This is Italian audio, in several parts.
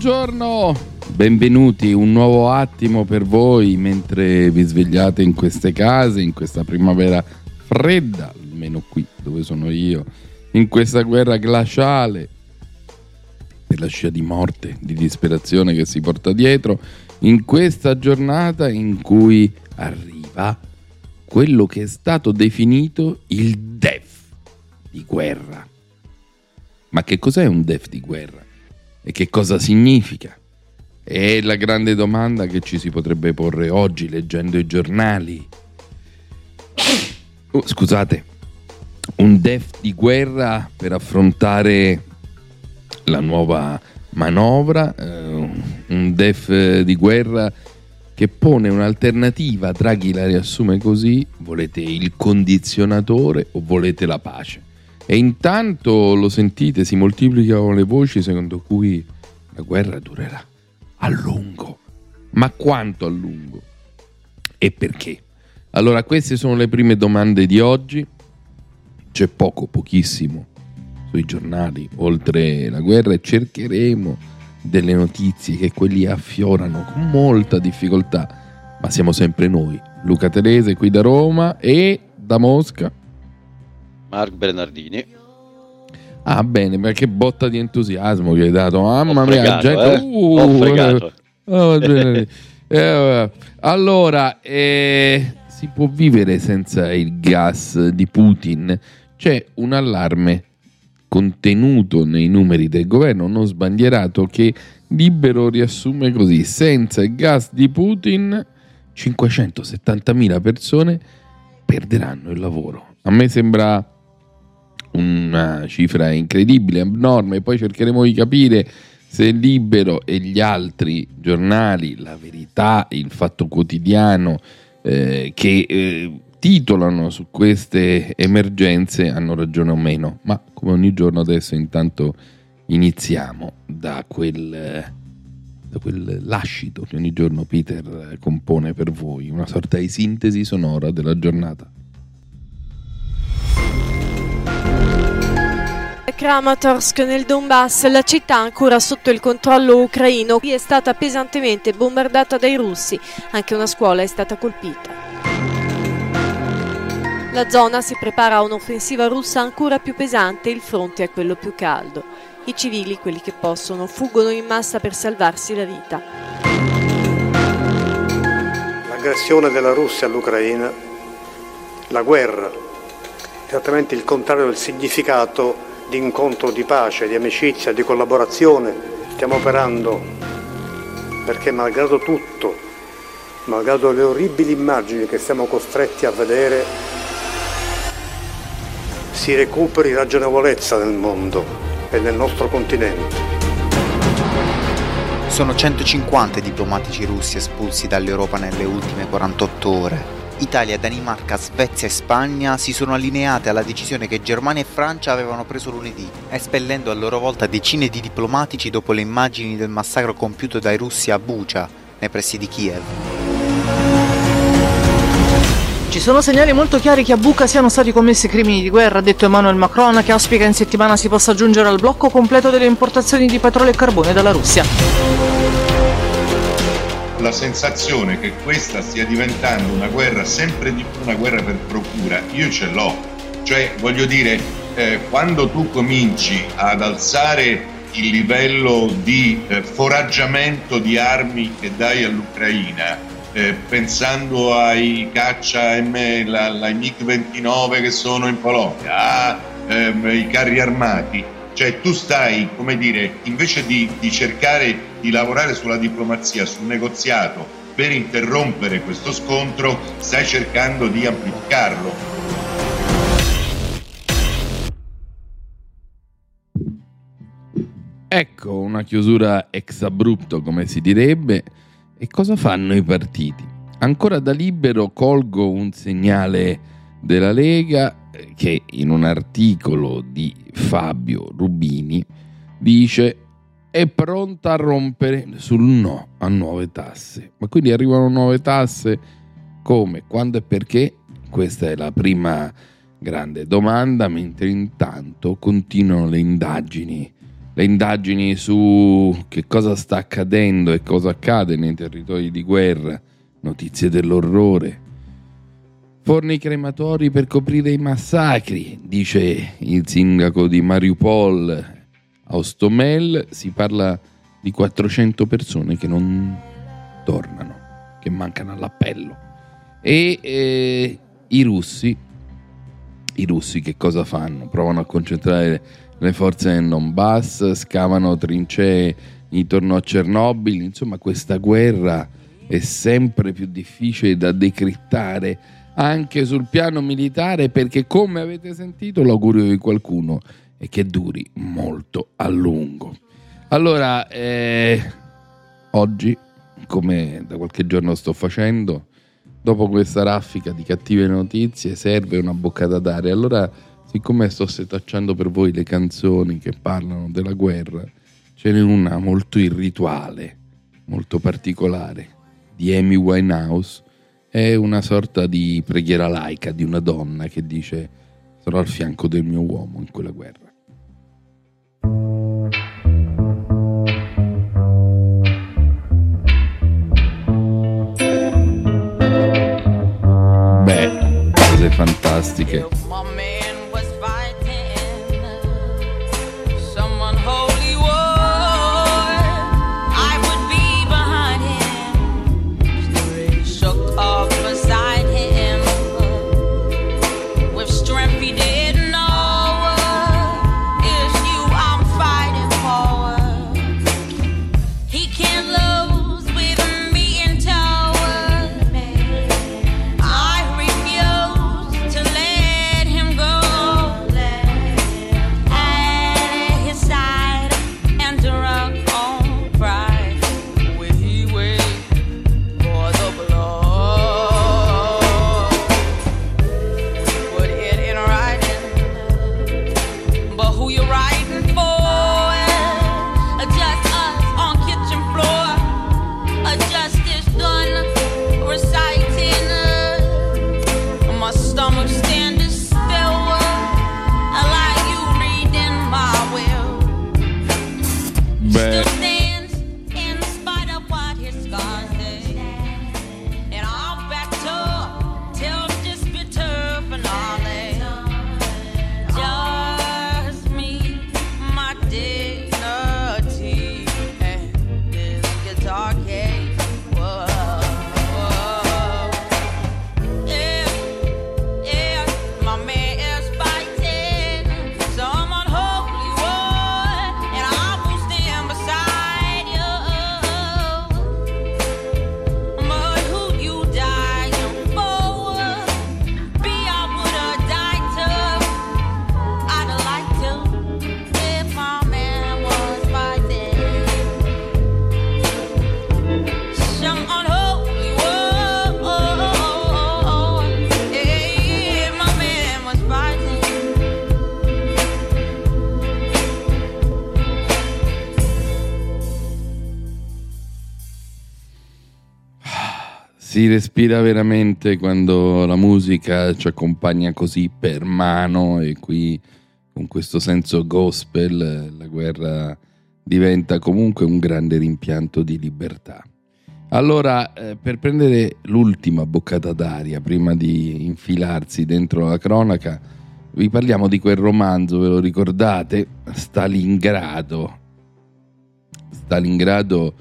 Buongiorno, benvenuti, un nuovo attimo per voi mentre vi svegliate in queste case, in questa primavera fredda, almeno qui dove sono io, in questa guerra glaciale, per la scia di morte, di disperazione che si porta dietro, in questa giornata in cui arriva quello che è stato definito il DEF di guerra. Ma che cos'è un DEF di guerra? E che cosa significa? È la grande domanda che ci si potrebbe porre oggi leggendo i giornali. Oh, scusate, un DEF di guerra per affrontare la nuova manovra, eh, un DEF di guerra che pone un'alternativa, Draghi la riassume così, volete il condizionatore o volete la pace? E intanto lo sentite, si moltiplicano le voci secondo cui la guerra durerà a lungo. Ma quanto a lungo? E perché? Allora, queste sono le prime domande di oggi. C'è poco, pochissimo sui giornali, oltre la guerra, e cercheremo delle notizie che quelli affiorano con molta difficoltà. Ma siamo sempre noi, Luca Terese qui da Roma e da Mosca. Mark Bernardini. Ah, bene, ma che botta di entusiasmo che hai dato. Mamma Ho mia, fregato, gente. eh. Uh, Ho fregato. oh. Eh, allora, eh, si può vivere senza il gas di Putin? C'è un allarme contenuto nei numeri del governo non sbandierato che Libero riassume così: senza il gas di Putin 570.000 persone perderanno il lavoro. A me sembra una cifra incredibile, abnorme, poi cercheremo di capire se Libero e gli altri giornali, La Verità, Il Fatto Quotidiano, eh, che eh, titolano su queste emergenze hanno ragione o meno, ma come ogni giorno adesso intanto iniziamo da quel, da quel lascito che ogni giorno Peter compone per voi, una sorta di sintesi sonora della giornata. Kramatorsk nel Donbass, la città ancora sotto il controllo ucraino, è stata pesantemente bombardata dai russi, anche una scuola è stata colpita. La zona si prepara a un'offensiva russa ancora più pesante, il fronte è quello più caldo. I civili, quelli che possono, fuggono in massa per salvarsi la vita. L'aggressione della Russia all'Ucraina, la guerra, esattamente il contrario del significato di incontro di pace, di amicizia, di collaborazione. Stiamo operando perché malgrado tutto, malgrado le orribili immagini che siamo costretti a vedere, si recuperi ragionevolezza nel mondo e nel nostro continente. Sono 150 i diplomatici russi espulsi dall'Europa nelle ultime 48 ore. Italia, Danimarca, Svezia e Spagna si sono allineate alla decisione che Germania e Francia avevano preso lunedì, espellendo a loro volta decine di diplomatici dopo le immagini del massacro compiuto dai russi a Bucha, nei pressi di Kiev. Ci sono segnali molto chiari che a Buca siano stati commessi crimini di guerra, ha detto Emmanuel Macron, che auspica in settimana si possa giungere al blocco completo delle importazioni di petrolio e carbone dalla Russia. La sensazione che questa stia diventando una guerra sempre di più una guerra per procura, io ce l'ho. Cioè, voglio dire, eh, quando tu cominci ad alzare il livello di eh, foraggiamento di armi che dai all'Ucraina, eh, pensando ai caccia M, la, la MiG-29 che sono in Polonia, ai carri armati, Cioè tu stai, come dire, invece di, di cercare di lavorare sulla diplomazia, sul negoziato per interrompere questo scontro, stai cercando di amplificarlo. Ecco una chiusura ex abrupto, come si direbbe. E cosa fanno i partiti? Ancora da libero colgo un segnale della Lega che in un articolo di Fabio Rubini dice è pronta a rompere sul no a nuove tasse. Ma quindi arrivano nuove tasse come, quando e perché? Questa è la prima grande domanda, mentre intanto continuano le indagini le indagini su che cosa sta accadendo e cosa accade nei territori di guerra, notizie dell'orrore. Forni crematori per coprire i massacri, dice il sindaco di Mariupol. A Ostomel si parla di 400 persone che non tornano, che mancano all'appello. E eh, i russi, i russi che cosa fanno? Provano a concentrare le forze del Donbass, scavano trincee intorno a Chernobyl, insomma questa guerra è sempre più difficile da decrittare anche sul piano militare perché come avete sentito l'augurio di qualcuno è che duri molto a lungo. Allora, eh, oggi, come da qualche giorno sto facendo, dopo questa raffica di cattive notizie serve una boccata d'aria. Allora siccome sto setacciando per voi le canzoni che parlano della guerra, ce n'è una molto irrituale, molto particolare, di Amy Winehouse. È una sorta di preghiera laica di una donna che dice sarò al fianco del mio uomo in quella guerra. Beh, cose fantastiche. Si respira veramente quando la musica ci accompagna così per mano e qui con questo senso gospel la guerra diventa comunque un grande rimpianto di libertà. Allora, eh, per prendere l'ultima boccata d'aria prima di infilarsi dentro la cronaca, vi parliamo di quel romanzo, ve lo ricordate? Stalingrado. Stalingrado,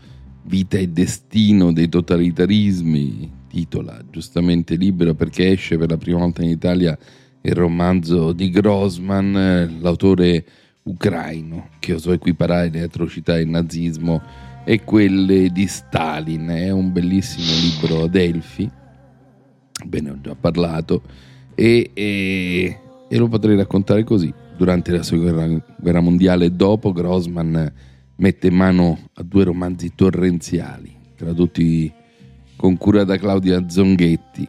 vita e destino dei totalitarismi, titola giustamente libero perché esce per la prima volta in Italia il romanzo di Grossman, l'autore ucraino, che osò equiparare le atrocità del nazismo e quelle di Stalin. È un bellissimo libro ad Elfi, ve ne ho già parlato, e, e- e lo potrei raccontare così. Durante la seconda guerra, mondiale dopo, Grossman mette mano a due romanzi torrenziali, tradotti con cura da Claudia Zonghetti,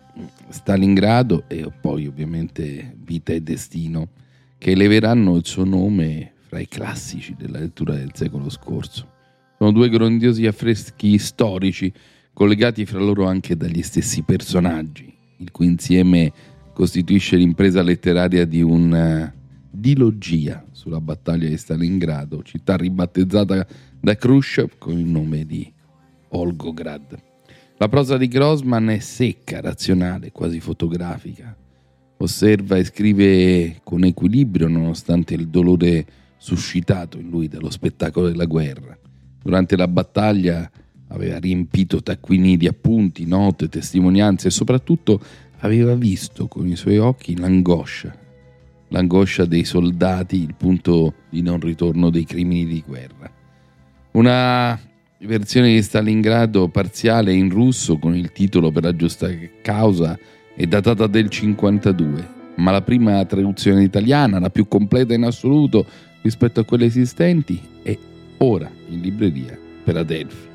Stalingrado e poi ovviamente Vita e Destino, che eleveranno il suo nome fra i classici della lettura del secolo scorso. Sono due grandiosi affreschi storici collegati fra loro anche dagli stessi personaggi, il cui insieme costituisce l'impresa letteraria di una dilogia sulla battaglia di Stalingrado, città ribattezzata da Khrushchev con il nome di Volgograd. La prosa di Grossman è secca, razionale, quasi fotografica. Osserva e scrive con equilibrio nonostante il dolore suscitato in lui dallo spettacolo della guerra. Durante la battaglia aveva riempito taccuini di appunti, note, testimonianze e soprattutto aveva visto con i suoi occhi l'angoscia, l'angoscia dei soldati, il punto di non ritorno dei crimini di guerra. Una versione di Stalingrado parziale in russo con il titolo per la giusta causa è datata del 52, ma la prima traduzione italiana, la più completa in assoluto rispetto a quelle esistenti, è ora in libreria per Adelphi.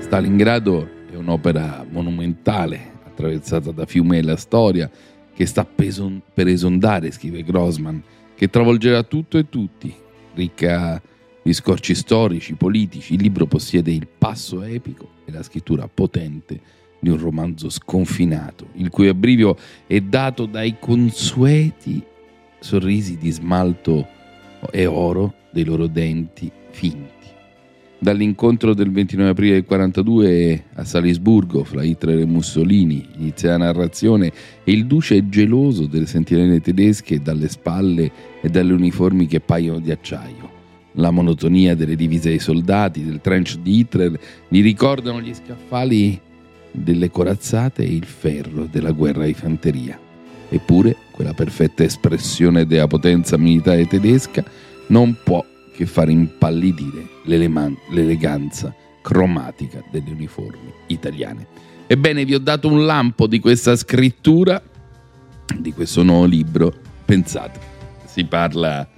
Stalingrado è un'opera monumentale attraversata da fiume e la storia che sta per esondare, scrive Grossman, che travolgerà tutto e tutti, ricca di scorci storici, politici. Il libro possiede il passo epico e la scrittura potente di un romanzo sconfinato, il cui abbrivio è dato dai consueti sorrisi di smalto e oro dei loro denti finti. Dall'incontro del 29 aprile del 42 a Salisburgo fra Hitler e Mussolini inizia la narrazione e il duce è geloso delle sentinelle tedesche dalle spalle e dalle uniformi che paiono di acciaio. La monotonia delle divise dei soldati, del trench di Hitler, gli ricordano gli scaffali delle corazzate e il ferro della guerra di fanteria. Eppure quella perfetta espressione della potenza militare tedesca non può che far impallidire l'eleganza cromatica delle uniformi italiane. Ebbene, vi ho dato un lampo di questa scrittura, di questo nuovo libro. Pensate, si parla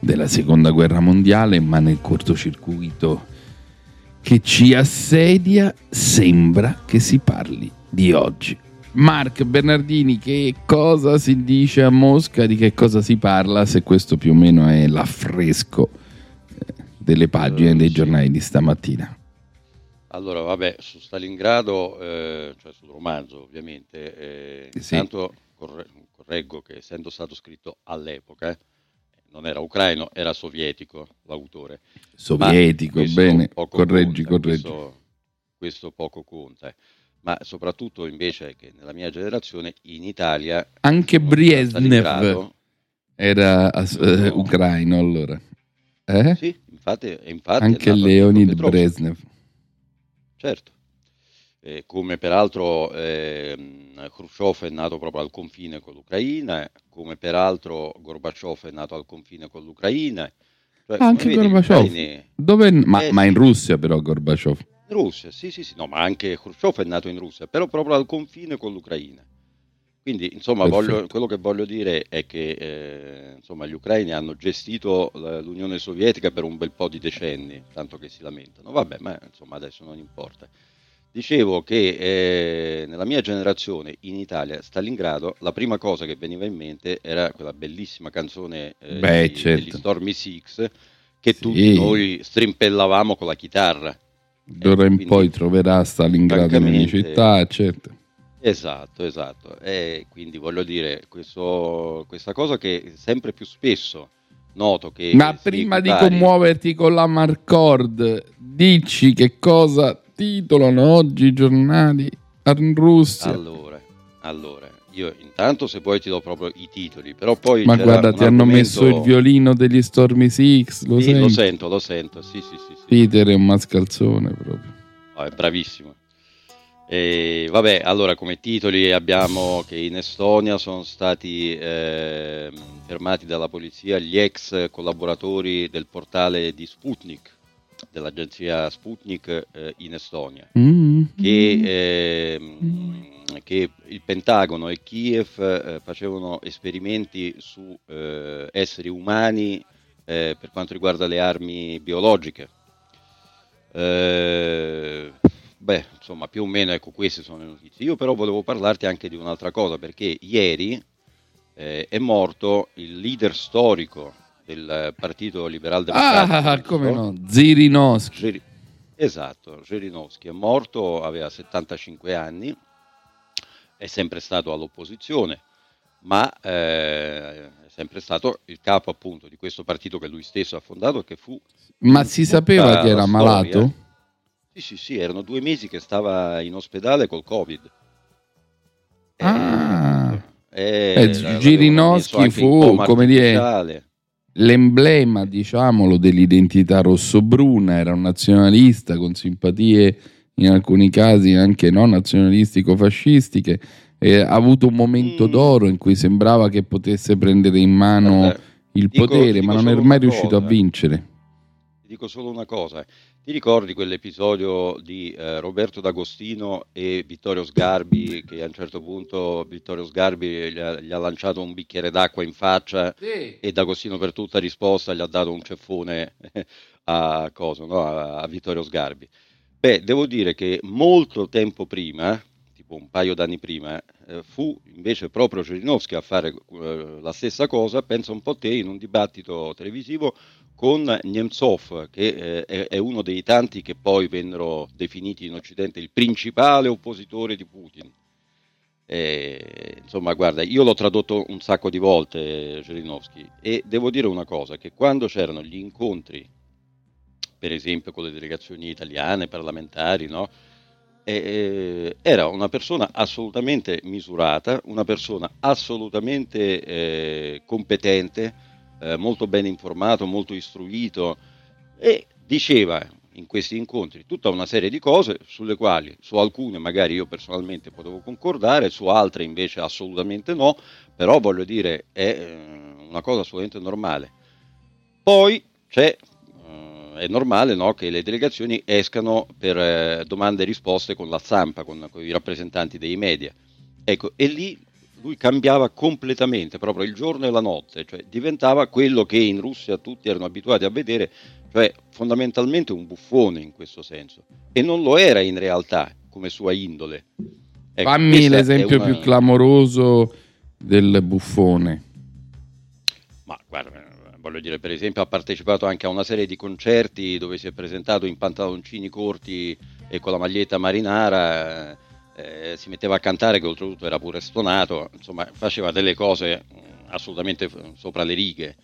della seconda guerra mondiale, ma nel cortocircuito che ci assedia sembra che si parli di oggi. Mark Bernardini, che cosa si dice a Mosca, di che cosa si parla, se questo più o meno è l'affresco delle pagine dei giornali di stamattina. Allora, vabbè, su Stalingrado, eh, cioè sul romanzo ovviamente, eh, Sì. intanto corre- correggo che essendo stato scritto all'epoca, eh, non era ucraino, era sovietico l'autore. Sovietico, bene, correggi, conta, correggi. Questo, questo poco conta. Ma soprattutto invece che nella mia generazione in Italia Anche Stalingrado- era eh, ucraino allora. Eh? Sì, infatti, infatti Anche Leonid. Brezhnev. Certo. Eh, come peraltro ehm, Khrushchev è nato proprio al confine con l'Ucraina, come peraltro Gorbaciov è nato al confine con l'Ucraina. Cioè, Ah, anche Gorbaciov. ucraini- Dove- ma, Eh, ma in Russia però Gorbaciov. In Russia, sì, sì, sì, no, ma anche Khrushchev è nato in Russia, però proprio al confine con l'Ucraina. Quindi, insomma, voglio- quello che voglio dire è che eh, insomma, gli ucraini hanno gestito l'Unione Sovietica per un bel po' di decenni, tanto che si lamentano. Vabbè, ma insomma, adesso non importa. Dicevo che eh, nella mia generazione in Italia, Stalingrado, la prima cosa che veniva in mente era quella bellissima canzone eh, Beh, di- certo. degli Stormy Six che tutti noi strimpellavamo con la chitarra. D'ora in quindi, poi troverà Stalingrado in ogni città, certo. Esatto, esatto. E quindi voglio dire, questo- questa cosa che sempre più spesso noto che... Ma prima di commuoverti con la Marcord, dici che cosa titolano oggi i giornali in Russia. Allora, allora, io intanto se poi ti do proprio i titoli, però poi... Ma guarda, ti hanno argomento- messo il violino degli Stormy Six, lo Sì, senti? lo sento, lo sento, sì, sì, sì. sì. Peter è un mascalzone proprio. No, è bravissimo. E, vabbè, allora come titoli abbiamo che in Estonia sono stati ehm, fermati dalla polizia gli ex collaboratori del portale di Sputnik, dell'agenzia Sputnik eh, in Estonia, Mm. che, ehm, che il Pentagono e Kiev eh, facevano esperimenti su eh, esseri umani eh, per quanto riguarda le armi biologiche. Eh, beh, insomma, più o meno ecco, queste sono le notizie. Io però volevo parlarti anche di un'altra cosa, perché ieri eh, è morto il leader storico del Partito Liberal Democratico. Ah, come no, Zirinoschi. Geri- Esatto, Gerinowski è morto, aveva 75 anni, è sempre stato all'opposizione, ma eh, è sempre stato il capo appunto di questo partito che lui stesso ha fondato che fu... Ma si sapeva che era storia- malato? Sì, sì, sì, erano due mesi che stava in ospedale col Covid. Ah. Eh, Eh, Girinoschi anche in fu, come dire, l'emblema, diciamolo, dell'identità rossobruna, era un nazionalista con simpatie in alcuni casi anche non nazionalistico-fascistiche, e ha avuto un momento Mm. d'oro in cui sembrava che potesse prendere in mano Guarda, il dico- potere, dico ma non è mai riuscito a cosa. vincere. Dico solo una cosa, ti ricordi quell'episodio di eh, Roberto D'Agostino e Vittorio Sgarbi che a un certo punto Vittorio Sgarbi gli ha, gli ha lanciato un bicchiere d'acqua in faccia e D'Agostino per tutta risposta gli ha dato un ceffone a, cosa, no? a, a Vittorio Sgarbi. Beh, devo dire che molto tempo prima, tipo un paio d'anni prima, eh, fu invece proprio Gerinowski a fare eh, la stessa cosa, pensa un po' te, in un dibattito televisivo con Nemtsov, che eh, è, uno dei tanti che poi vennero definiti in Occidente il principale oppositore di Putin. Eh, insomma, guarda, io l'ho tradotto un sacco di volte, Gerinowski, e devo dire una cosa, che quando c'erano gli incontri, per esempio con le delegazioni italiane, parlamentari, no? Eh, era una persona assolutamente misurata, una persona assolutamente eh, competente, eh, molto ben informato, molto istruito e diceva in questi incontri tutta una serie di cose sulle quali su alcune magari io personalmente potevo concordare, su altre invece assolutamente no, però voglio dire è eh, una cosa assolutamente normale. Poi c'è eh, è normale no, che le delegazioni escano per eh, domande e risposte con la stampa, con, con i rappresentanti dei media. Ecco, e lì lui cambiava completamente, proprio il giorno e la notte, cioè diventava quello che in Russia tutti erano abituati a vedere, cioè fondamentalmente un buffone in questo senso. E non lo era in realtà come sua indole. Ecco, Fammi l'esempio una- più clamoroso del buffone. Ma guarda, voglio dire, per esempio ha partecipato anche a una serie di concerti dove si è presentato in pantaloncini corti e con la maglietta marinara, eh, si metteva a cantare che oltretutto era pure stonato, insomma faceva delle cose mm, assolutamente sopra le righe.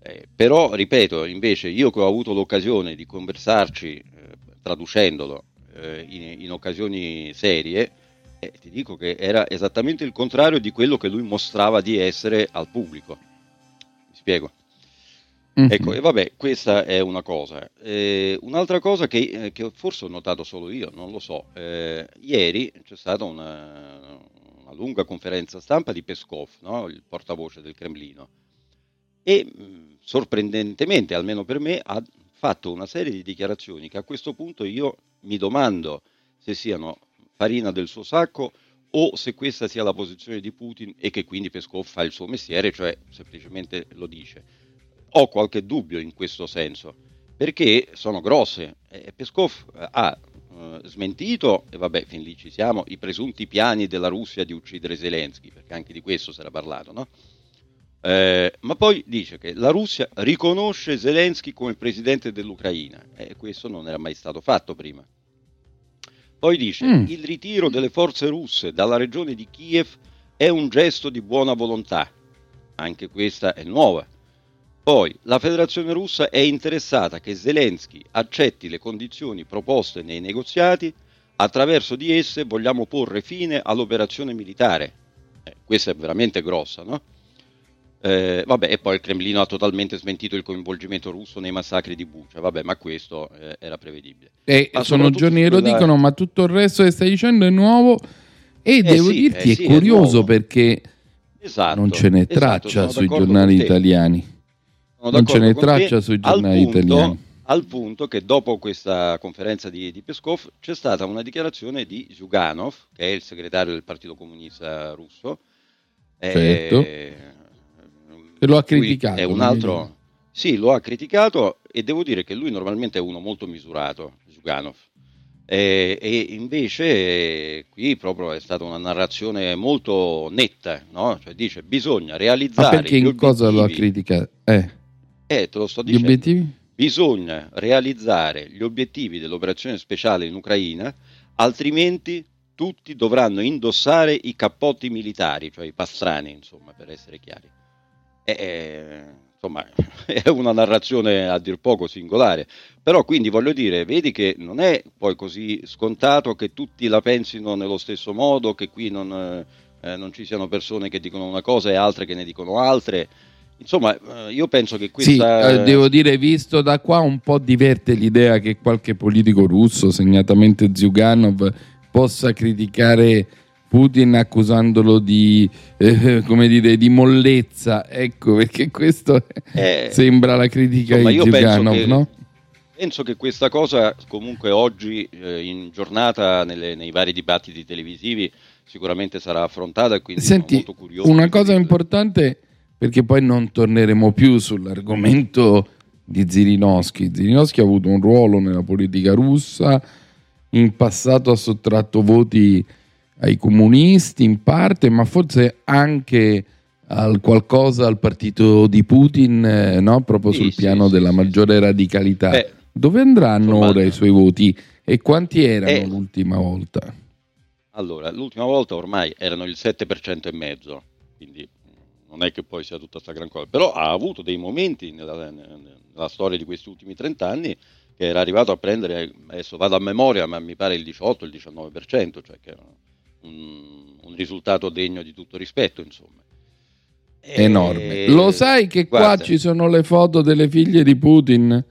Eh, però, ripeto, invece io che ho avuto l'occasione di conversarci eh, traducendolo eh, in, in occasioni serie, eh, ti dico che era esattamente il contrario di quello che lui mostrava di essere al pubblico. Mi spiego? Mhm. Ecco, e vabbè, questa è una cosa. Eh, un'altra cosa che, eh, che forse ho notato solo io, non lo so, eh, ieri c'è stata una, una lunga conferenza stampa di Peskov, no? il portavoce del Cremlino, e mh, sorprendentemente, almeno per me, ha fatto una serie di dichiarazioni che a questo punto io mi domando se siano farina del suo sacco o se questa sia la posizione di Putin e che quindi Peskov fa il suo mestiere, cioè semplicemente lo dice. Ho qualche dubbio in questo senso, perché sono grosse. Eh, Peskov eh, ha eh, smentito, e vabbè, fin lì ci siamo, i presunti piani della Russia di uccidere Zelensky, perché anche di questo si era parlato, no? Eh, ma poi dice che la Russia riconosce Zelensky come presidente dell'Ucraina e questo non era mai stato fatto prima. Poi dice Mm. il ritiro delle forze russe dalla regione di Kiev è un gesto di buona volontà. Anche questa è nuova. Poi la Federazione russa è interessata che Zelensky accetti le condizioni proposte nei negoziati, attraverso di esse vogliamo porre fine all'operazione militare. Eh, questa è veramente grossa, no? Eh, vabbè, e poi il Cremlino ha totalmente smentito il coinvolgimento russo nei massacri di Bucha. Vabbè, ma questo eh, era prevedibile. E Ma sono giorni che lo dicono, ma tutto il resto che stai dicendo è nuovo. E devo sì, dirti, eh è sì, è curioso nuovo. perché Esatto, non ce n'è esatto, traccia sui giornali italiani. Non ce n'è traccia sui al giornali punto- italiani. Al punto che dopo questa conferenza di, di Peskov c'è stata una dichiarazione di Zyuganov, che è il segretario del Partito Comunista Russo. Certo. eh, Che lo ha criticato. È un altro... Sì, lo ha criticato e devo dire che lui normalmente è uno molto misurato, Zyuganov. Eh, e invece eh, qui proprio è stata una narrazione molto netta, no? Cioè dice bisogna Ma realizzare perché gli in cosa lo ha criticato? Eh, eh, te lo sto gli dicendo. obiettivi? Bisogna realizzare gli obiettivi dell'operazione speciale in Ucraina, altrimenti tutti dovranno indossare i cappotti militari, cioè i pastrani, insomma, per essere chiari. Eh, eh, insomma, è una narrazione a dir poco singolare, però quindi voglio dire, vedi che non è poi così scontato che tutti la pensino nello stesso modo, che qui non, eh, non ci siano persone che dicono una cosa e altre che ne dicono altre. Insomma, eh, io penso che Sì, questa... eh, devo dire, visto da qua un po' diverte l'idea che qualche politico russo, segnatamente Zyuganov, possa criticare Putin accusandolo di, eh, come dire, di mollezza. Ecco, perché questo Eh, sembra la critica insomma, di io penso Zyuganov, che- no? Penso che questa cosa comunque oggi eh, in giornata nelle- nei vari dibattiti televisivi sicuramente sarà affrontata quindi sono Senti, molto curioso. una cosa importante, perché poi non torneremo più sull'argomento di Zirinovsky. Zirinovsky ha avuto un ruolo nella politica russa, in passato ha sottratto voti ai comunisti in parte, ma forse anche al qualcosa al partito di Putin, eh, no? proprio Sì, sul sì, piano sì, della maggiore radicalità. Beh, Dove andranno insomma, ora i suoi voti e quanti erano Eh, l'ultima volta? Allora, l'ultima volta ormai erano il 7% e mezzo, quindi non è che poi sia tutta sta gran cosa, però ha avuto dei momenti nella, nella storia di questi ultimi 30 anni che era arrivato a prendere, adesso vado a memoria, ma mi pare il 18, il 19%, cioè che era un, un risultato degno di tutto rispetto, insomma. E- Enorme. Lo sai che qua guarda, ci sono le foto delle figlie di Putin?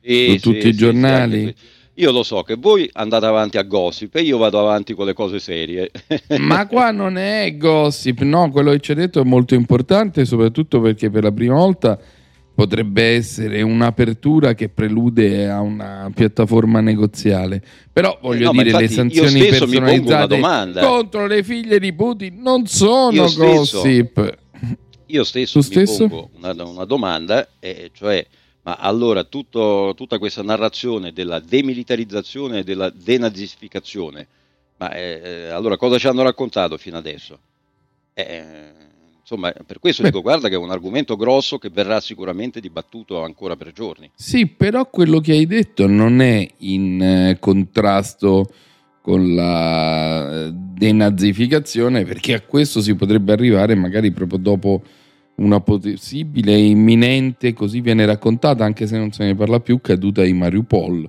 sì, su sì, tutti sì, i sì, giornali? que- Io lo so che voi andate avanti a gossip e io vado avanti con le cose serie. Ma qua non è gossip, no, quello che ci hai detto è molto importante, soprattutto perché per la prima volta potrebbe essere un'apertura che prelude a una piattaforma negoziale. Però voglio no, dire, le sanzioni personalizzate contro le figlie di Putin non sono Io stesso- gossip. Io stesso, stesso? mi pongo una, una domanda, e cioè, ma allora tutto- tutta questa narrazione della demilitarizzazione e della denazificazione, ma eh, eh, allora cosa ci hanno raccontato fino adesso? Eh, insomma, per questo Beh. dico, guarda che è un argomento grosso che verrà sicuramente dibattuto ancora per giorni. Sì, però quello che hai detto non è in eh, contrasto con la eh, denazificazione, perché a questo si potrebbe arrivare magari proprio dopo una possibile e imminente, così viene raccontata, anche se non se ne parla più, caduta di Mariupol.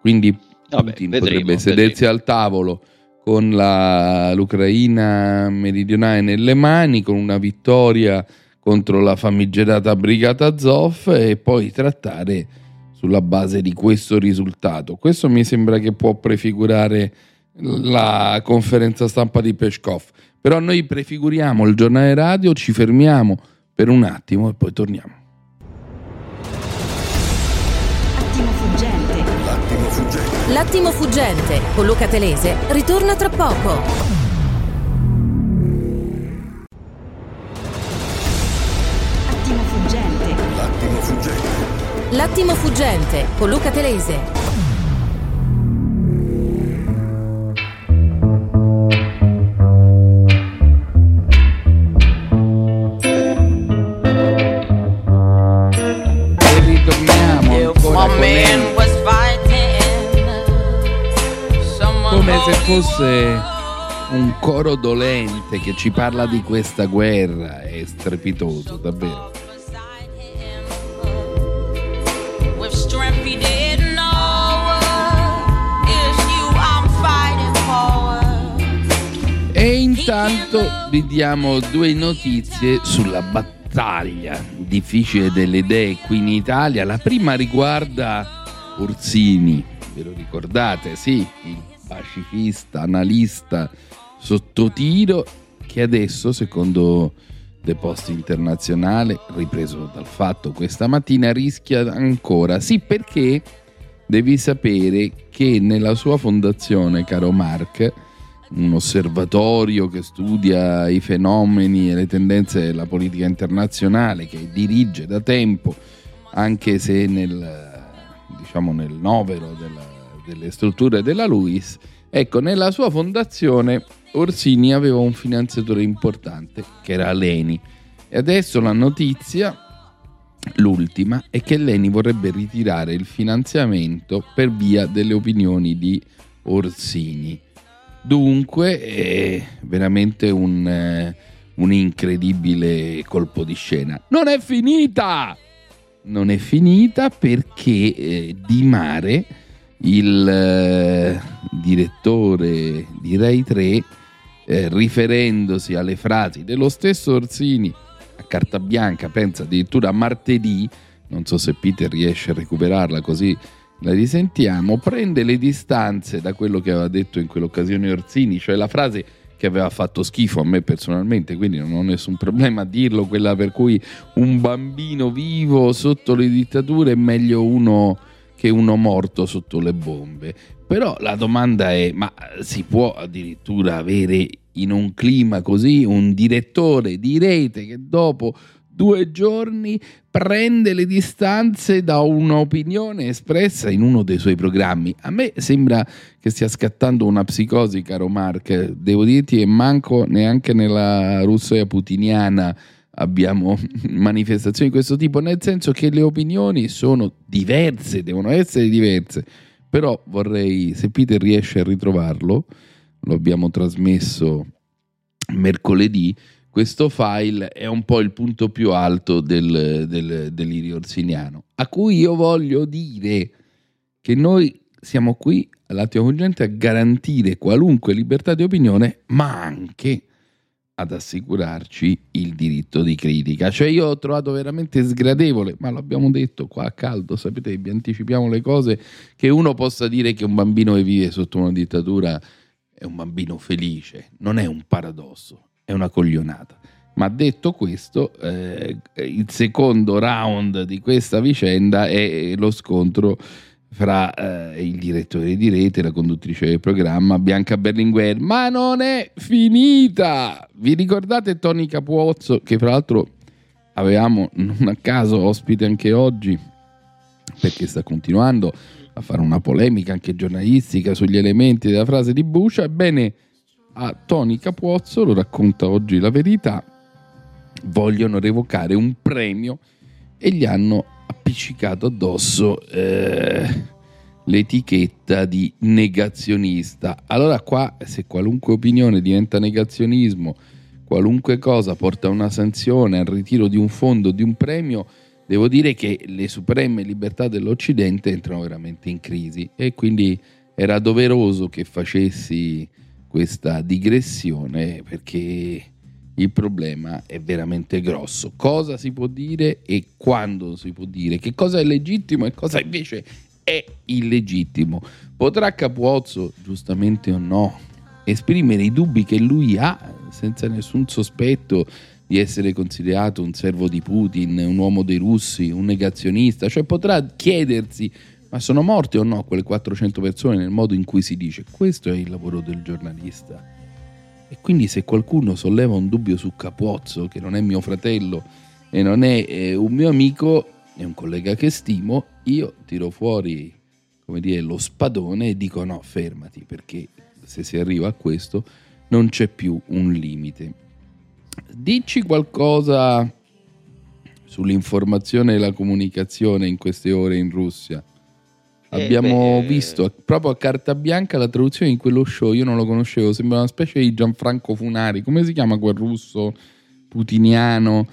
Quindi Vabbè, Putin vedremo, potrebbe sedersi vedremo. al tavolo con la- l'Ucraina meridionale nelle mani, con una vittoria contro la famigerata brigata Azov e poi trattare sulla base di questo risultato. Questo mi sembra che può prefigurare la conferenza stampa di Peskov. Però noi prefiguriamo il giornale radio, ci fermiamo per un attimo e poi torniamo. Attimo fuggente. L'attimo fuggente. L'attimo fuggente con Luca Telese ritorna tra poco. Attimo fuggente. L'attimo fuggente. L'attimo fuggente con Luca Telese. Se fosse un coro dolente che ci parla di questa guerra. È strepitoso, davvero. E intanto vi diamo due notizie sulla battaglia difficile delle idee qui in Italia. La prima riguarda Orsini, ve lo ricordate? Sì, il pacifista, analista sotto tiro che adesso, secondo The Post Internazionale, ripreso dal fatto questa mattina, rischia ancora. Sì, perché devi sapere che nella sua fondazione, caro Mark, un osservatorio che studia i fenomeni e le tendenze della politica internazionale, che dirige da tempo, anche se nel, diciamo, nel novero della- delle strutture della LUIS, ecco, nella sua fondazione Orsini aveva un finanziatore importante, che era Leni. E adesso la notizia, l'ultima, è che Leni vorrebbe ritirare il finanziamento per via delle opinioni di Orsini. Dunque è veramente un, eh, un incredibile colpo di scena. Non è finita! Non è finita perché eh, Di Mare, il eh, direttore di Rai 3, eh, riferendosi alle frasi dello stesso Orsini a carta bianca, pensa addirittura a martedì, non so se Peter riesce a recuperarla così la risentiamo, prende le distanze da quello che aveva detto in quell'occasione Orsini, cioè la frase che aveva fatto schifo a me personalmente, quindi non ho nessun problema a dirlo, quella per cui un bambino vivo sotto le dittature è meglio uno che uno morto sotto le bombe. Però la domanda è, ma si può addirittura avere in un clima così un direttore di rete che dopo due giorni prende le distanze da un'opinione espressa in uno dei suoi programmi. A me sembra che stia scattando una psicosi, caro Mark. Devo dirti che manco neanche nella Russia putiniana abbiamo manifestazioni di questo tipo, nel senso che le opinioni sono diverse, devono essere diverse. Però vorrei, se Peter riesce a ritrovarlo, lo abbiamo trasmesso mercoledì, questo file è un po' il punto più alto del, del delirio orsiniano, a cui io voglio dire che noi siamo qui all'attimo cogente a garantire qualunque libertà di opinione, ma anche ad assicurarci il diritto di critica. Cioè io ho trovato veramente sgradevole, ma l'abbiamo detto qua a caldo, sapete, vi anticipiamo le cose, che uno possa dire che un bambino che vive sotto una dittatura è un bambino felice, non è un paradosso, è una coglionata. Ma detto questo, eh, il secondo round di questa vicenda è lo scontro fra eh, il direttore di rete la conduttrice del programma Bianca Berlinguer. Ma non è finita! Vi ricordate Tony Capuozzo, che fra l'altro avevamo non a caso ospite anche oggi, perché sta continuando a fare una polemica anche giornalistica sugli elementi della frase di Bush. Ebbene, a Tony Capuozzo, lo racconta oggi la verità, vogliono revocare un premio e gli hanno appiccicato addosso eh, l'etichetta di negazionista. Allora qua se qualunque opinione diventa negazionismo, qualunque cosa porta a una sanzione, al ritiro di un fondo, di un premio, devo dire che le supreme libertà dell'Occidente entrano veramente in crisi e quindi era doveroso che facessi questa digressione perché il problema è veramente grosso. Cosa si può dire e quando si può dire? Che cosa è legittimo e cosa invece è illegittimo? Potrà Capuozzo, giustamente o no, esprimere i dubbi che lui ha senza nessun sospetto di essere considerato un servo di Putin, un uomo dei russi, un negazionista, cioè potrà chiedersi ma sono morte o no quelle 400 persone nel modo in cui si dice? Questo è il lavoro del giornalista. E quindi se qualcuno solleva un dubbio su Capuozzo, che non è mio fratello e non è eh, un mio amico, è un collega che stimo, io tiro fuori, come dire, lo spadone e dico no, fermati, perché se si arriva a questo non c'è più un limite. Dici qualcosa sull'informazione e la comunicazione in queste ore in Russia. Eh, Abbiamo beh, visto proprio a carta bianca la traduzione di quello show, io non lo conoscevo, sembra una specie di Gianfranco Funari, come si chiama quel russo putiniano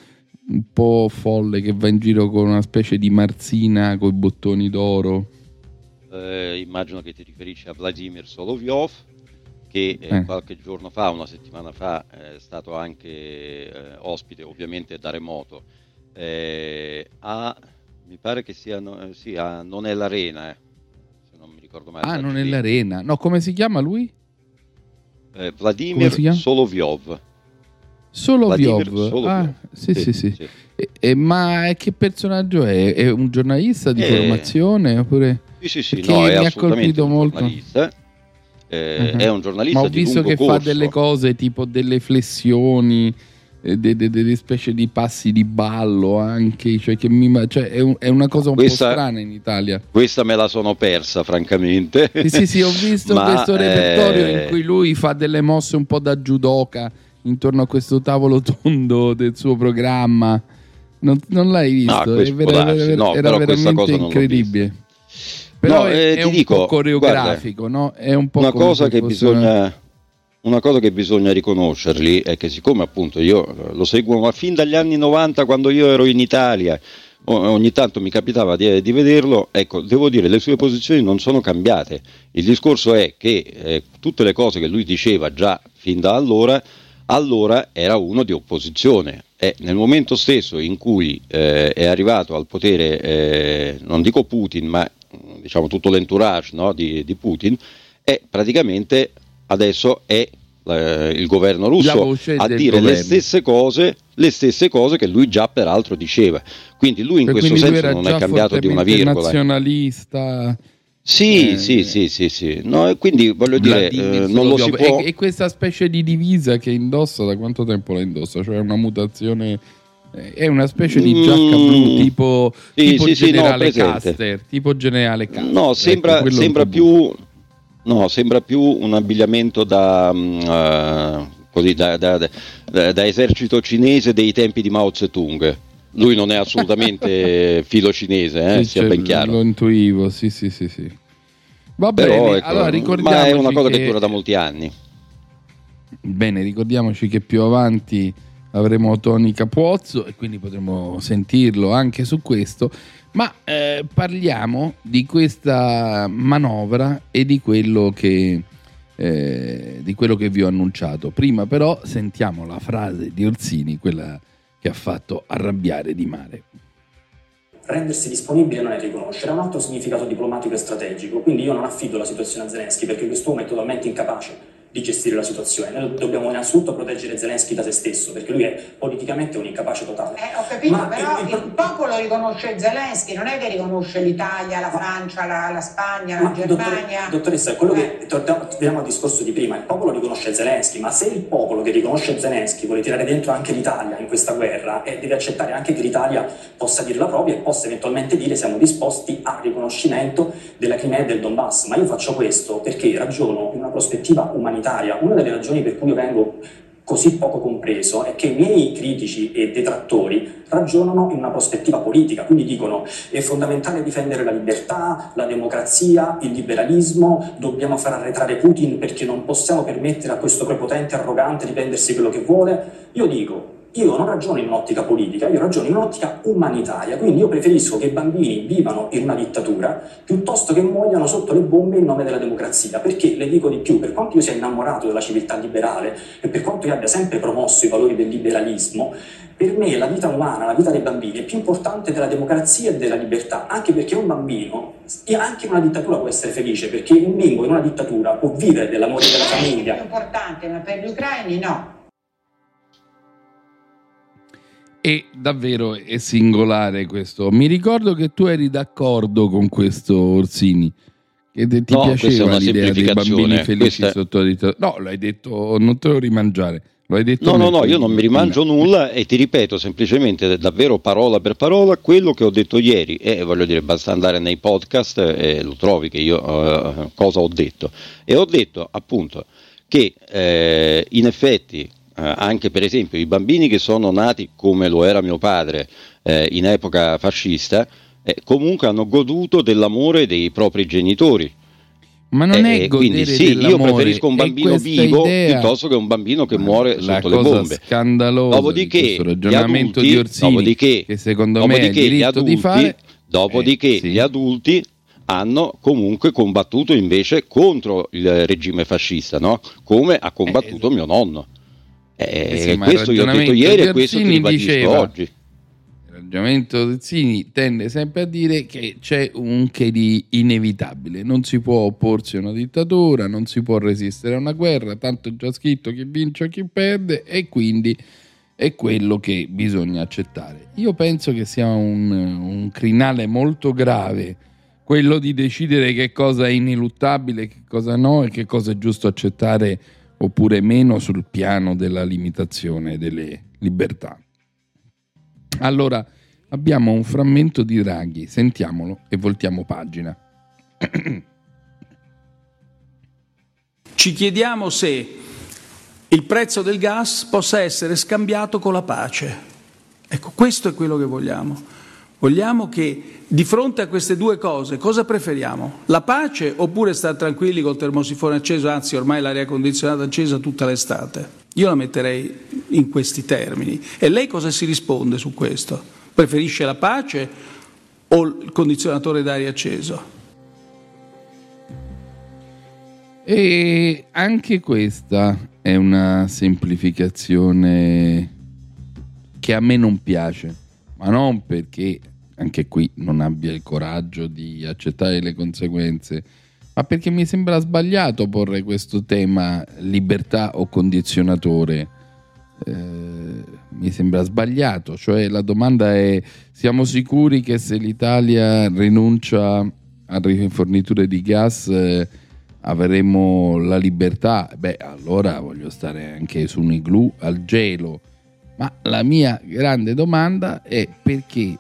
un po' folle che va in giro con una specie di marzina con i bottoni d'oro? Eh, immagino che ti riferisci a Vladimir Solovyov, che eh, Eh. qualche giorno fa, una settimana fa, è stato anche eh, ospite, ovviamente da remoto, eh, a, mi pare che sia, no- eh, sì, a Non è l'Arena, eh, ricordo male. Ah, non è l'arena. No, come si chiama lui? Eh, Vladimir chiama? Solovyov. Soloviov. Vladimir Soloviov. Ah, sì, sì, Sì, sì. sì. E- e ma che personaggio è? È un giornalista di Eh, formazione? Oppure... Sì, sì, sì, Perché no, mi ha colpito molto. Eh, Mhm. È un giornalista Ma ho visto che corso. fa delle cose tipo delle flessioni, eh, de- de- delle specie di passi di ballo anche, cioè, che mi- cioè, è, un- è una cosa un Questa- po' strana in Italia. Questa me la sono persa, francamente. Sì, sì, sì, ho visto Ma, questo repertorio eh, in cui lui fa delle mosse un po' da judoka intorno a questo tavolo tondo del suo programma. Non, non l'hai visto? No, È vera- darsi, no, era veramente incredibile. Però No, è, eh, è un dico, po' coreografico, no? È un po' una cosa che bisogna una cosa che bisogna riconoscergli è che siccome appunto io eh, lo seguo ma fin dagli anni 90 quando io ero in Italia o- ogni tanto mi capitava di, di vederlo ecco devo dire le sue posizioni non sono cambiate. Il discorso è che eh, tutte le cose che lui diceva già fin da allora allora era uno di opposizione. E nel momento stesso in cui eh, è arrivato al potere eh, non dico Putin ma mm, diciamo tutto l'entourage no, di, di Putin è praticamente adesso è eh, il governo russo a dire le stesse cose le stesse cose che lui già peraltro diceva quindi lui in Cioè, questo senso non è cambiato di una virgola nazionalista. sì Eh, sì sì sì sì no, e quindi voglio dire eh, non lo si può E, e questa specie di divisa che indossa, da quanto tempo la indossa? Cioè una mutazione... eh, È una specie di giacca Mm. blu tipo, Sì, tipo sì, sì, no, generale. Caster. Tipo generale Caster. No, sembra, Ecco, sembra più, no, sembra più un abbigliamento da, eh, così, da, da- da- esercito cinese dei tempi di Mao Zedong. Lui non è assolutamente filo cinese, eh, Sì, sia cioè, ben chiaro. Lo intuivo, sì, sì, sì, sì. Va Però, bene, ecco, allora ma ricordiamoci è una cosa che... che dura da molti anni. Bene, ricordiamoci che più avanti avremo Tony Capuozzo e quindi potremo sentirlo anche su questo. Ma eh, parliamo di questa manovra e di quello che eh, di quello che vi ho annunciato. Prima però sentiamo la frase di Orsini, quella che ha fatto arrabbiare Di Mare. Rendersi disponibile non è riconoscere, ha un altro significato diplomatico e strategico, quindi io non affido la situazione a Zelensky perché quest'uomo è totalmente incapace di gestire la situazione. Noi dobbiamo innanzitutto proteggere Zelensky da se stesso perché lui è politicamente un incapace totale. Eh, ho capito, Ma però il- il, popolo riconosce Zelensky, non è che riconosce l'Italia, la Francia, la, la Spagna, la Ma dottore- Germania. dottoressa, è quello che torniamo al discorso di prima, il popolo riconosce Zelensky, ma se il popolo che riconosce Zelensky vuole tirare dentro anche l'Italia in questa guerra, eh, deve accettare anche che l'Italia possa dire la propria e possa eventualmente dire siamo disposti al riconoscimento della Crimea e del Donbass. Ma io faccio questo perché ragiono in una prospettiva umanitaria. Una delle ragioni per cui io vengo così poco compreso è che i miei critici e detrattori ragionano in una prospettiva politica, quindi dicono è fondamentale difendere la libertà, la democrazia, il liberalismo, dobbiamo far arretrare Putin perché non possiamo permettere a questo prepotente arrogante di prendersi quello che vuole. Io dico, io non ragiono in un'ottica politica, io ragiono in un'ottica umanitaria, quindi io preferisco che i bambini vivano in una dittatura piuttosto che muoiano sotto le bombe in nome della democrazia, perché le dico di più, per quanto io sia innamorato della civiltà liberale e per quanto io abbia sempre promosso i valori del liberalismo, per me la vita umana, la vita dei bambini è più importante della democrazia e della libertà, anche perché un bambino, e anche in una dittatura può essere felice, perché un bimbo in una dittatura può vivere dell'amore della È famiglia. importante, ma per gli ucraini no. E davvero è singolare questo. Mi ricordo che tu eri d'accordo con questo Orsini. Che ti No, piaceva l'idea dei bambini felici è- sotto la dittatura? No, l'hai detto, non te lo rimangiare. Detto No, no, no, io non mi rimangio nulla e ti ripeto semplicemente davvero parola per parola quello che ho detto ieri e voglio dire basta andare nei podcast e lo trovi che io eh, cosa ho detto e ho detto appunto che eh, in effetti eh, anche per esempio i bambini che sono nati come lo era mio padre eh, in epoca fascista eh, comunque hanno goduto dell'amore dei propri genitori Ma non è eh, quindi sì, io preferisco un bambino vivo idea- piuttosto che un bambino che muore la sotto le bombe. scandalosa Dopodiché, di questo gli ragionamento adulti- di Orsini, dopodiché- che secondo me è gli adulti- fare, Dopodiché Eh, sì. gli adulti hanno comunque combattuto invece contro il regime fascista, no? come ha combattuto mio nonno. Eh, Eh sì, questo io ho detto ieri e questo ti diceva- oggi. Il ragionamento di Zini tende sempre a dire che c'è un che di inevitabile, non si può opporsi a una dittatura, non si può resistere a una guerra, tanto è già scritto chi vince o chi perde e quindi è quello che bisogna accettare. Io penso che sia un, un crinale molto grave quello di decidere che cosa è ineluttabile, che cosa no e che cosa è giusto accettare oppure meno sul piano della limitazione delle libertà. Allora, abbiamo un frammento di Draghi, sentiamolo e voltiamo pagina. Ci chiediamo se il prezzo del gas possa essere scambiato con la pace. Ecco, questo è quello che vogliamo. Vogliamo che di fronte a queste due cose cosa preferiamo? La pace oppure stare tranquilli col termosifone acceso, anzi ormai l'aria condizionata accesa tutta l'estate? Io la metterei in questi termini. E lei cosa si risponde su questo? Preferisce la pace o il condizionatore d'aria acceso? E anche questa è una semplificazione che a me non piace, ma non perché anche qui non abbia il coraggio di accettare le conseguenze, ma perché mi sembra sbagliato porre questo tema libertà o condizionatore. Eh, mi sembra sbagliato, cioè la domanda è siamo sicuri che se l'Italia rinuncia a riforniture di gas eh, avremo la libertà? Beh, allora voglio stare anche su un igloo al gelo. Ma la mia grande domanda è perché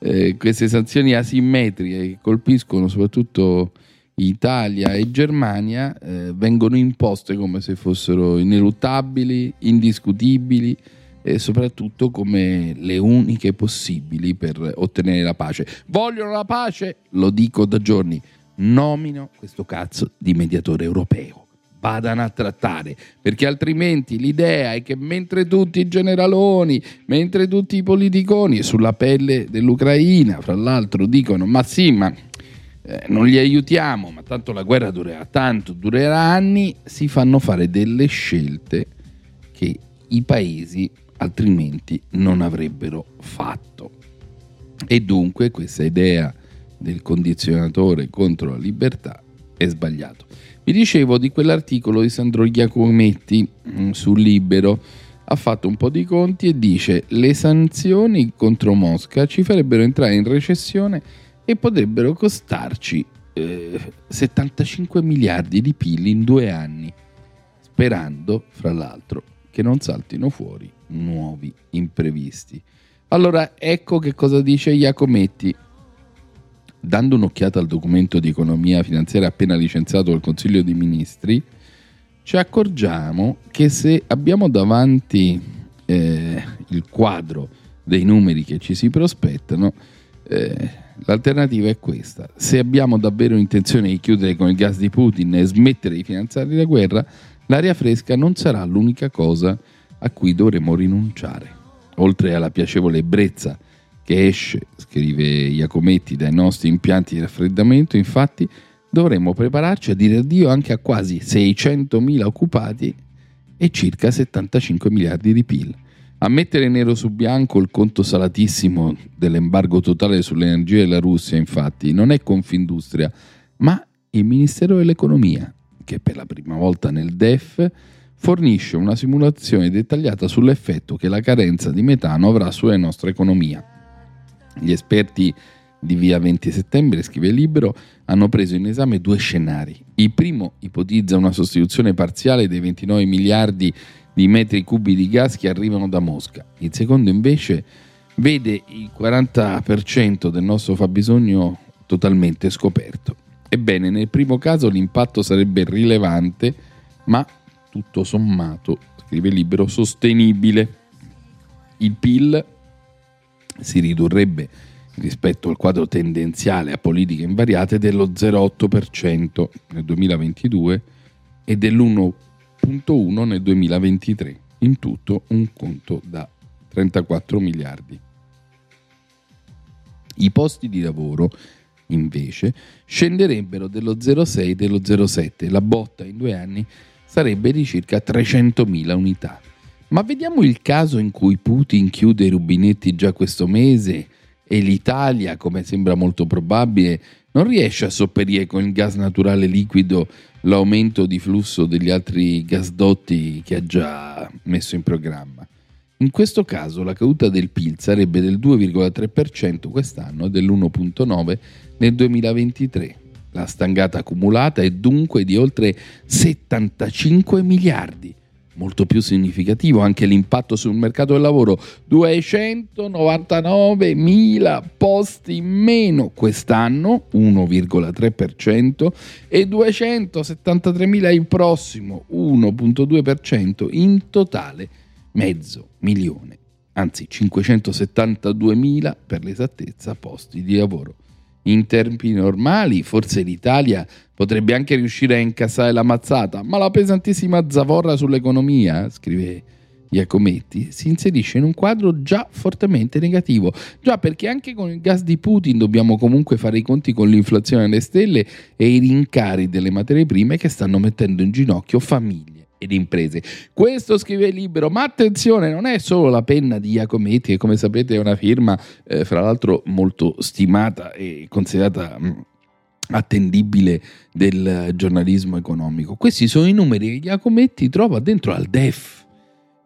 eh, queste sanzioni asimmetriche che colpiscono soprattutto Italia e Germania eh, vengono imposte come se fossero ineluttabili, indiscutibili e soprattutto come le uniche possibili per ottenere la pace. Vogliono la pace? Lo dico da giorni. Nomino questo cazzo di mediatore europeo vadano a trattare, perché altrimenti l'idea è che mentre tutti i generaloni, mentre tutti i politiconi sulla pelle dell'Ucraina, fra l'altro, dicono ma sì, ma eh, non li aiutiamo, ma tanto la guerra durerà tanto, durerà anni, si fanno fare delle scelte che i paesi altrimenti non avrebbero fatto. E dunque questa idea del condizionatore contro la libertà è sbagliato. Vi dicevo di quell'articolo di Sandro Giacometti mh, sul Libero. Ha fatto un po' di conti e dice le sanzioni contro Mosca ci farebbero entrare in recessione e potrebbero costarci eh, 75 miliardi di PIL in due anni, sperando, fra l'altro, che non saltino fuori nuovi imprevisti. Allora, ecco che cosa dice Iacometti. Dando un'occhiata al documento di economia finanziaria appena licenziato dal Consiglio dei Ministri, ci accorgiamo che se abbiamo davanti eh, il quadro dei numeri che ci si prospettano, eh, l'alternativa è questa. Se abbiamo davvero intenzione di chiudere con il gas di Putin e smettere di finanziare la guerra, l'aria fresca non sarà l'unica cosa a cui dovremo rinunciare. Oltre alla piacevole ebbrezza che esce, scrive Iacometti, dai nostri impianti di raffreddamento, infatti dovremmo prepararci a dire addio anche a quasi 600.000 occupati e circa 75 miliardi di PIL. A mettere nero su bianco il conto salatissimo dell'embargo totale sull'energia della Russia, infatti, non è Confindustria, ma il Ministero dell'Economia, che per la prima volta nel DEF fornisce una simulazione dettagliata sull'effetto che la carenza di metano avrà sulla nostra economia. Gli esperti di via 20 settembre, scrive il libro, hanno preso in esame due scenari. Il primo ipotizza una sostituzione parziale dei 29 miliardi di metri cubi di gas che arrivano da Mosca. Il secondo invece vede il 40% del nostro fabbisogno totalmente scoperto. Ebbene, nel primo caso l'impatto sarebbe rilevante, ma tutto sommato, scrive il libro, sostenibile. Il PIL si ridurrebbe rispetto al quadro tendenziale a politiche invariate dello 0,8% nel 2022 e dell'1,1% nel 2023, in tutto un conto da 34 miliardi. I posti di lavoro invece scenderebbero dello 0,6 e dello 0,7, la botta in due anni sarebbe di circa 300.000 unità. Ma vediamo il caso in cui Putin chiude i rubinetti già questo mese e l'Italia, come sembra molto probabile, non riesce a sopperire con il gas naturale liquido l'aumento di flusso degli altri gasdotti che ha già messo in programma. In questo caso la caduta del PIL sarebbe del 2,3% quest'anno e dell'1,9% nel 2023. La stangata accumulata è dunque di oltre 75 miliardi. Molto più significativo anche l'impatto sul mercato del lavoro, 299 mila posti in meno quest'anno, 1,3%, e 273 mila il prossimo, 1,2%, in totale mezzo milione, anzi 572 mila per l'esattezza posti di lavoro. In tempi normali, forse l'Italia potrebbe anche riuscire a incassare la mazzata, ma la pesantissima zavorra sull'economia, scrive Iacometti, si inserisce in un quadro già fortemente negativo. Già perché anche con il gas di Putin dobbiamo comunque fare i conti con l'inflazione alle stelle e i rincari delle materie prime che stanno mettendo in ginocchio famiglie ed imprese. Questo scrive il libro, ma attenzione, non è solo la penna di Iacometti, che come sapete è una firma, eh, fra l'altro molto stimata e considerata mh, attendibile del giornalismo economico. Questi sono i numeri che Iacometti trova dentro al DEF.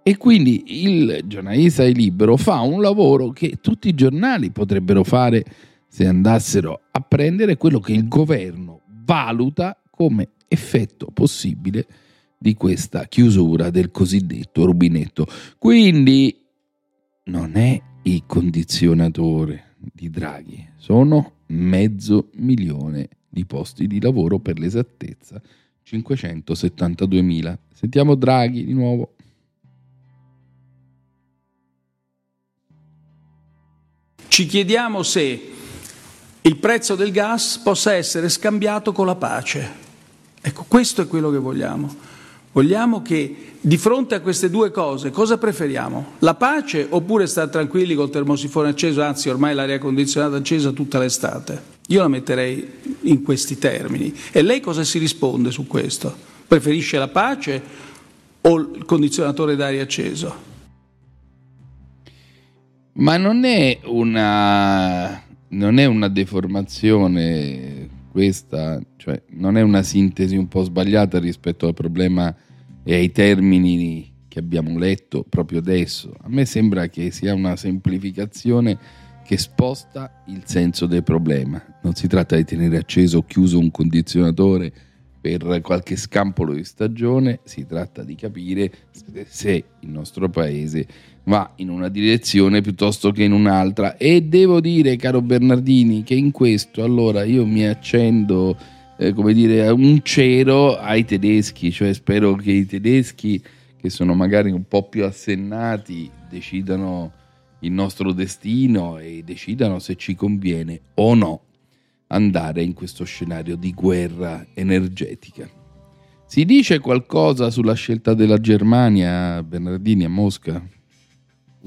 E quindi il giornalista di Libero fa un lavoro che tutti i giornali potrebbero fare se andassero a prendere quello che il governo valuta come effetto possibile di questa chiusura del cosiddetto rubinetto. Quindi non è il condizionatore di Draghi, sono mezzo milione di posti di lavoro per l'esattezza, 572.000. Sentiamo Draghi di nuovo. Ci chiediamo se il prezzo del gas possa essere scambiato con la pace. Ecco, questo è quello che vogliamo. Vogliamo che di fronte a queste due cose cosa preferiamo? La pace oppure stare tranquilli col termosifone acceso, anzi ormai l'aria condizionata accesa tutta l'estate? Io la metterei in questi termini. E lei cosa si risponde su questo? Preferisce la pace o il condizionatore d'aria acceso? Ma non è una, non è una deformazione questa, cioè non è una sintesi un po' sbagliata rispetto al problema e ai termini che abbiamo letto proprio adesso. A me sembra che sia una semplificazione che sposta il senso del problema. Non si tratta di tenere acceso o chiuso un condizionatore per qualche scampolo di stagione, si tratta di capire se il nostro paese va in una direzione piuttosto che in un'altra. E devo dire, caro Bernardini, che in questo allora io mi accendo, eh, come dire, un cero ai tedeschi, cioè spero che i tedeschi, che sono magari un po' più assennati, decidano il nostro destino e decidano se ci conviene o no andare in questo scenario di guerra energetica. Si dice qualcosa sulla scelta della Germania, Bernardini, a Mosca?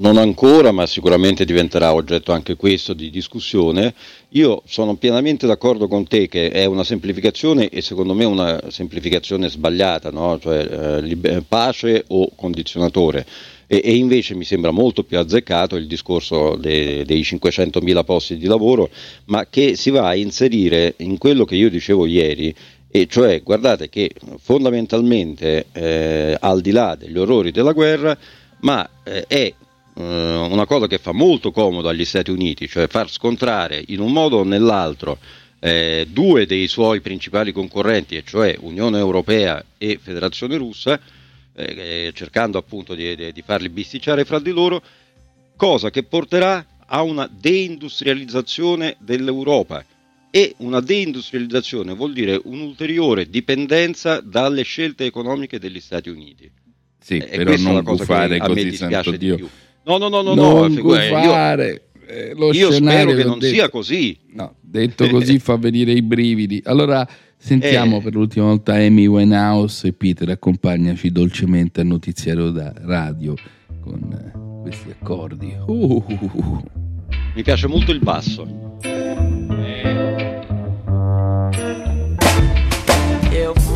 Non ancora, ma sicuramente diventerà oggetto anche questo di discussione. Io sono pienamente d'accordo con te che è una semplificazione e secondo me una semplificazione sbagliata, no? cioè eh, pace o condizionatore. E, e, invece mi sembra molto più azzeccato il discorso de- dei 500.000 posti di lavoro, ma che si va a inserire in quello che io dicevo ieri, e cioè guardate che fondamentalmente eh, al di là degli orrori della guerra, ma eh, è una cosa che fa molto comodo agli Stati Uniti, cioè far scontrare in un modo o nell'altro eh, due dei suoi principali concorrenti, e cioè Unione Europea e Federazione Russa, eh, cercando appunto di, di, di farli bisticciare fra di loro, cosa che porterà a una deindustrializzazione dell'Europa. E una deindustrializzazione vuol dire un'ulteriore dipendenza dalle scelte economiche degli Stati Uniti. Sì, e però non gufare così, santo Dio. Più. No, no, no, no, non no gufare. Io, lo io spero che non detto. sia così. No, detto così fa venire i brividi. Allora sentiamo eh. per l'ultima volta Amy Winehouse e Peter accompagnaci dolcemente al notiziario da radio con eh, questi accordi. Uh, uh, uh. Mi piace molto il basso. If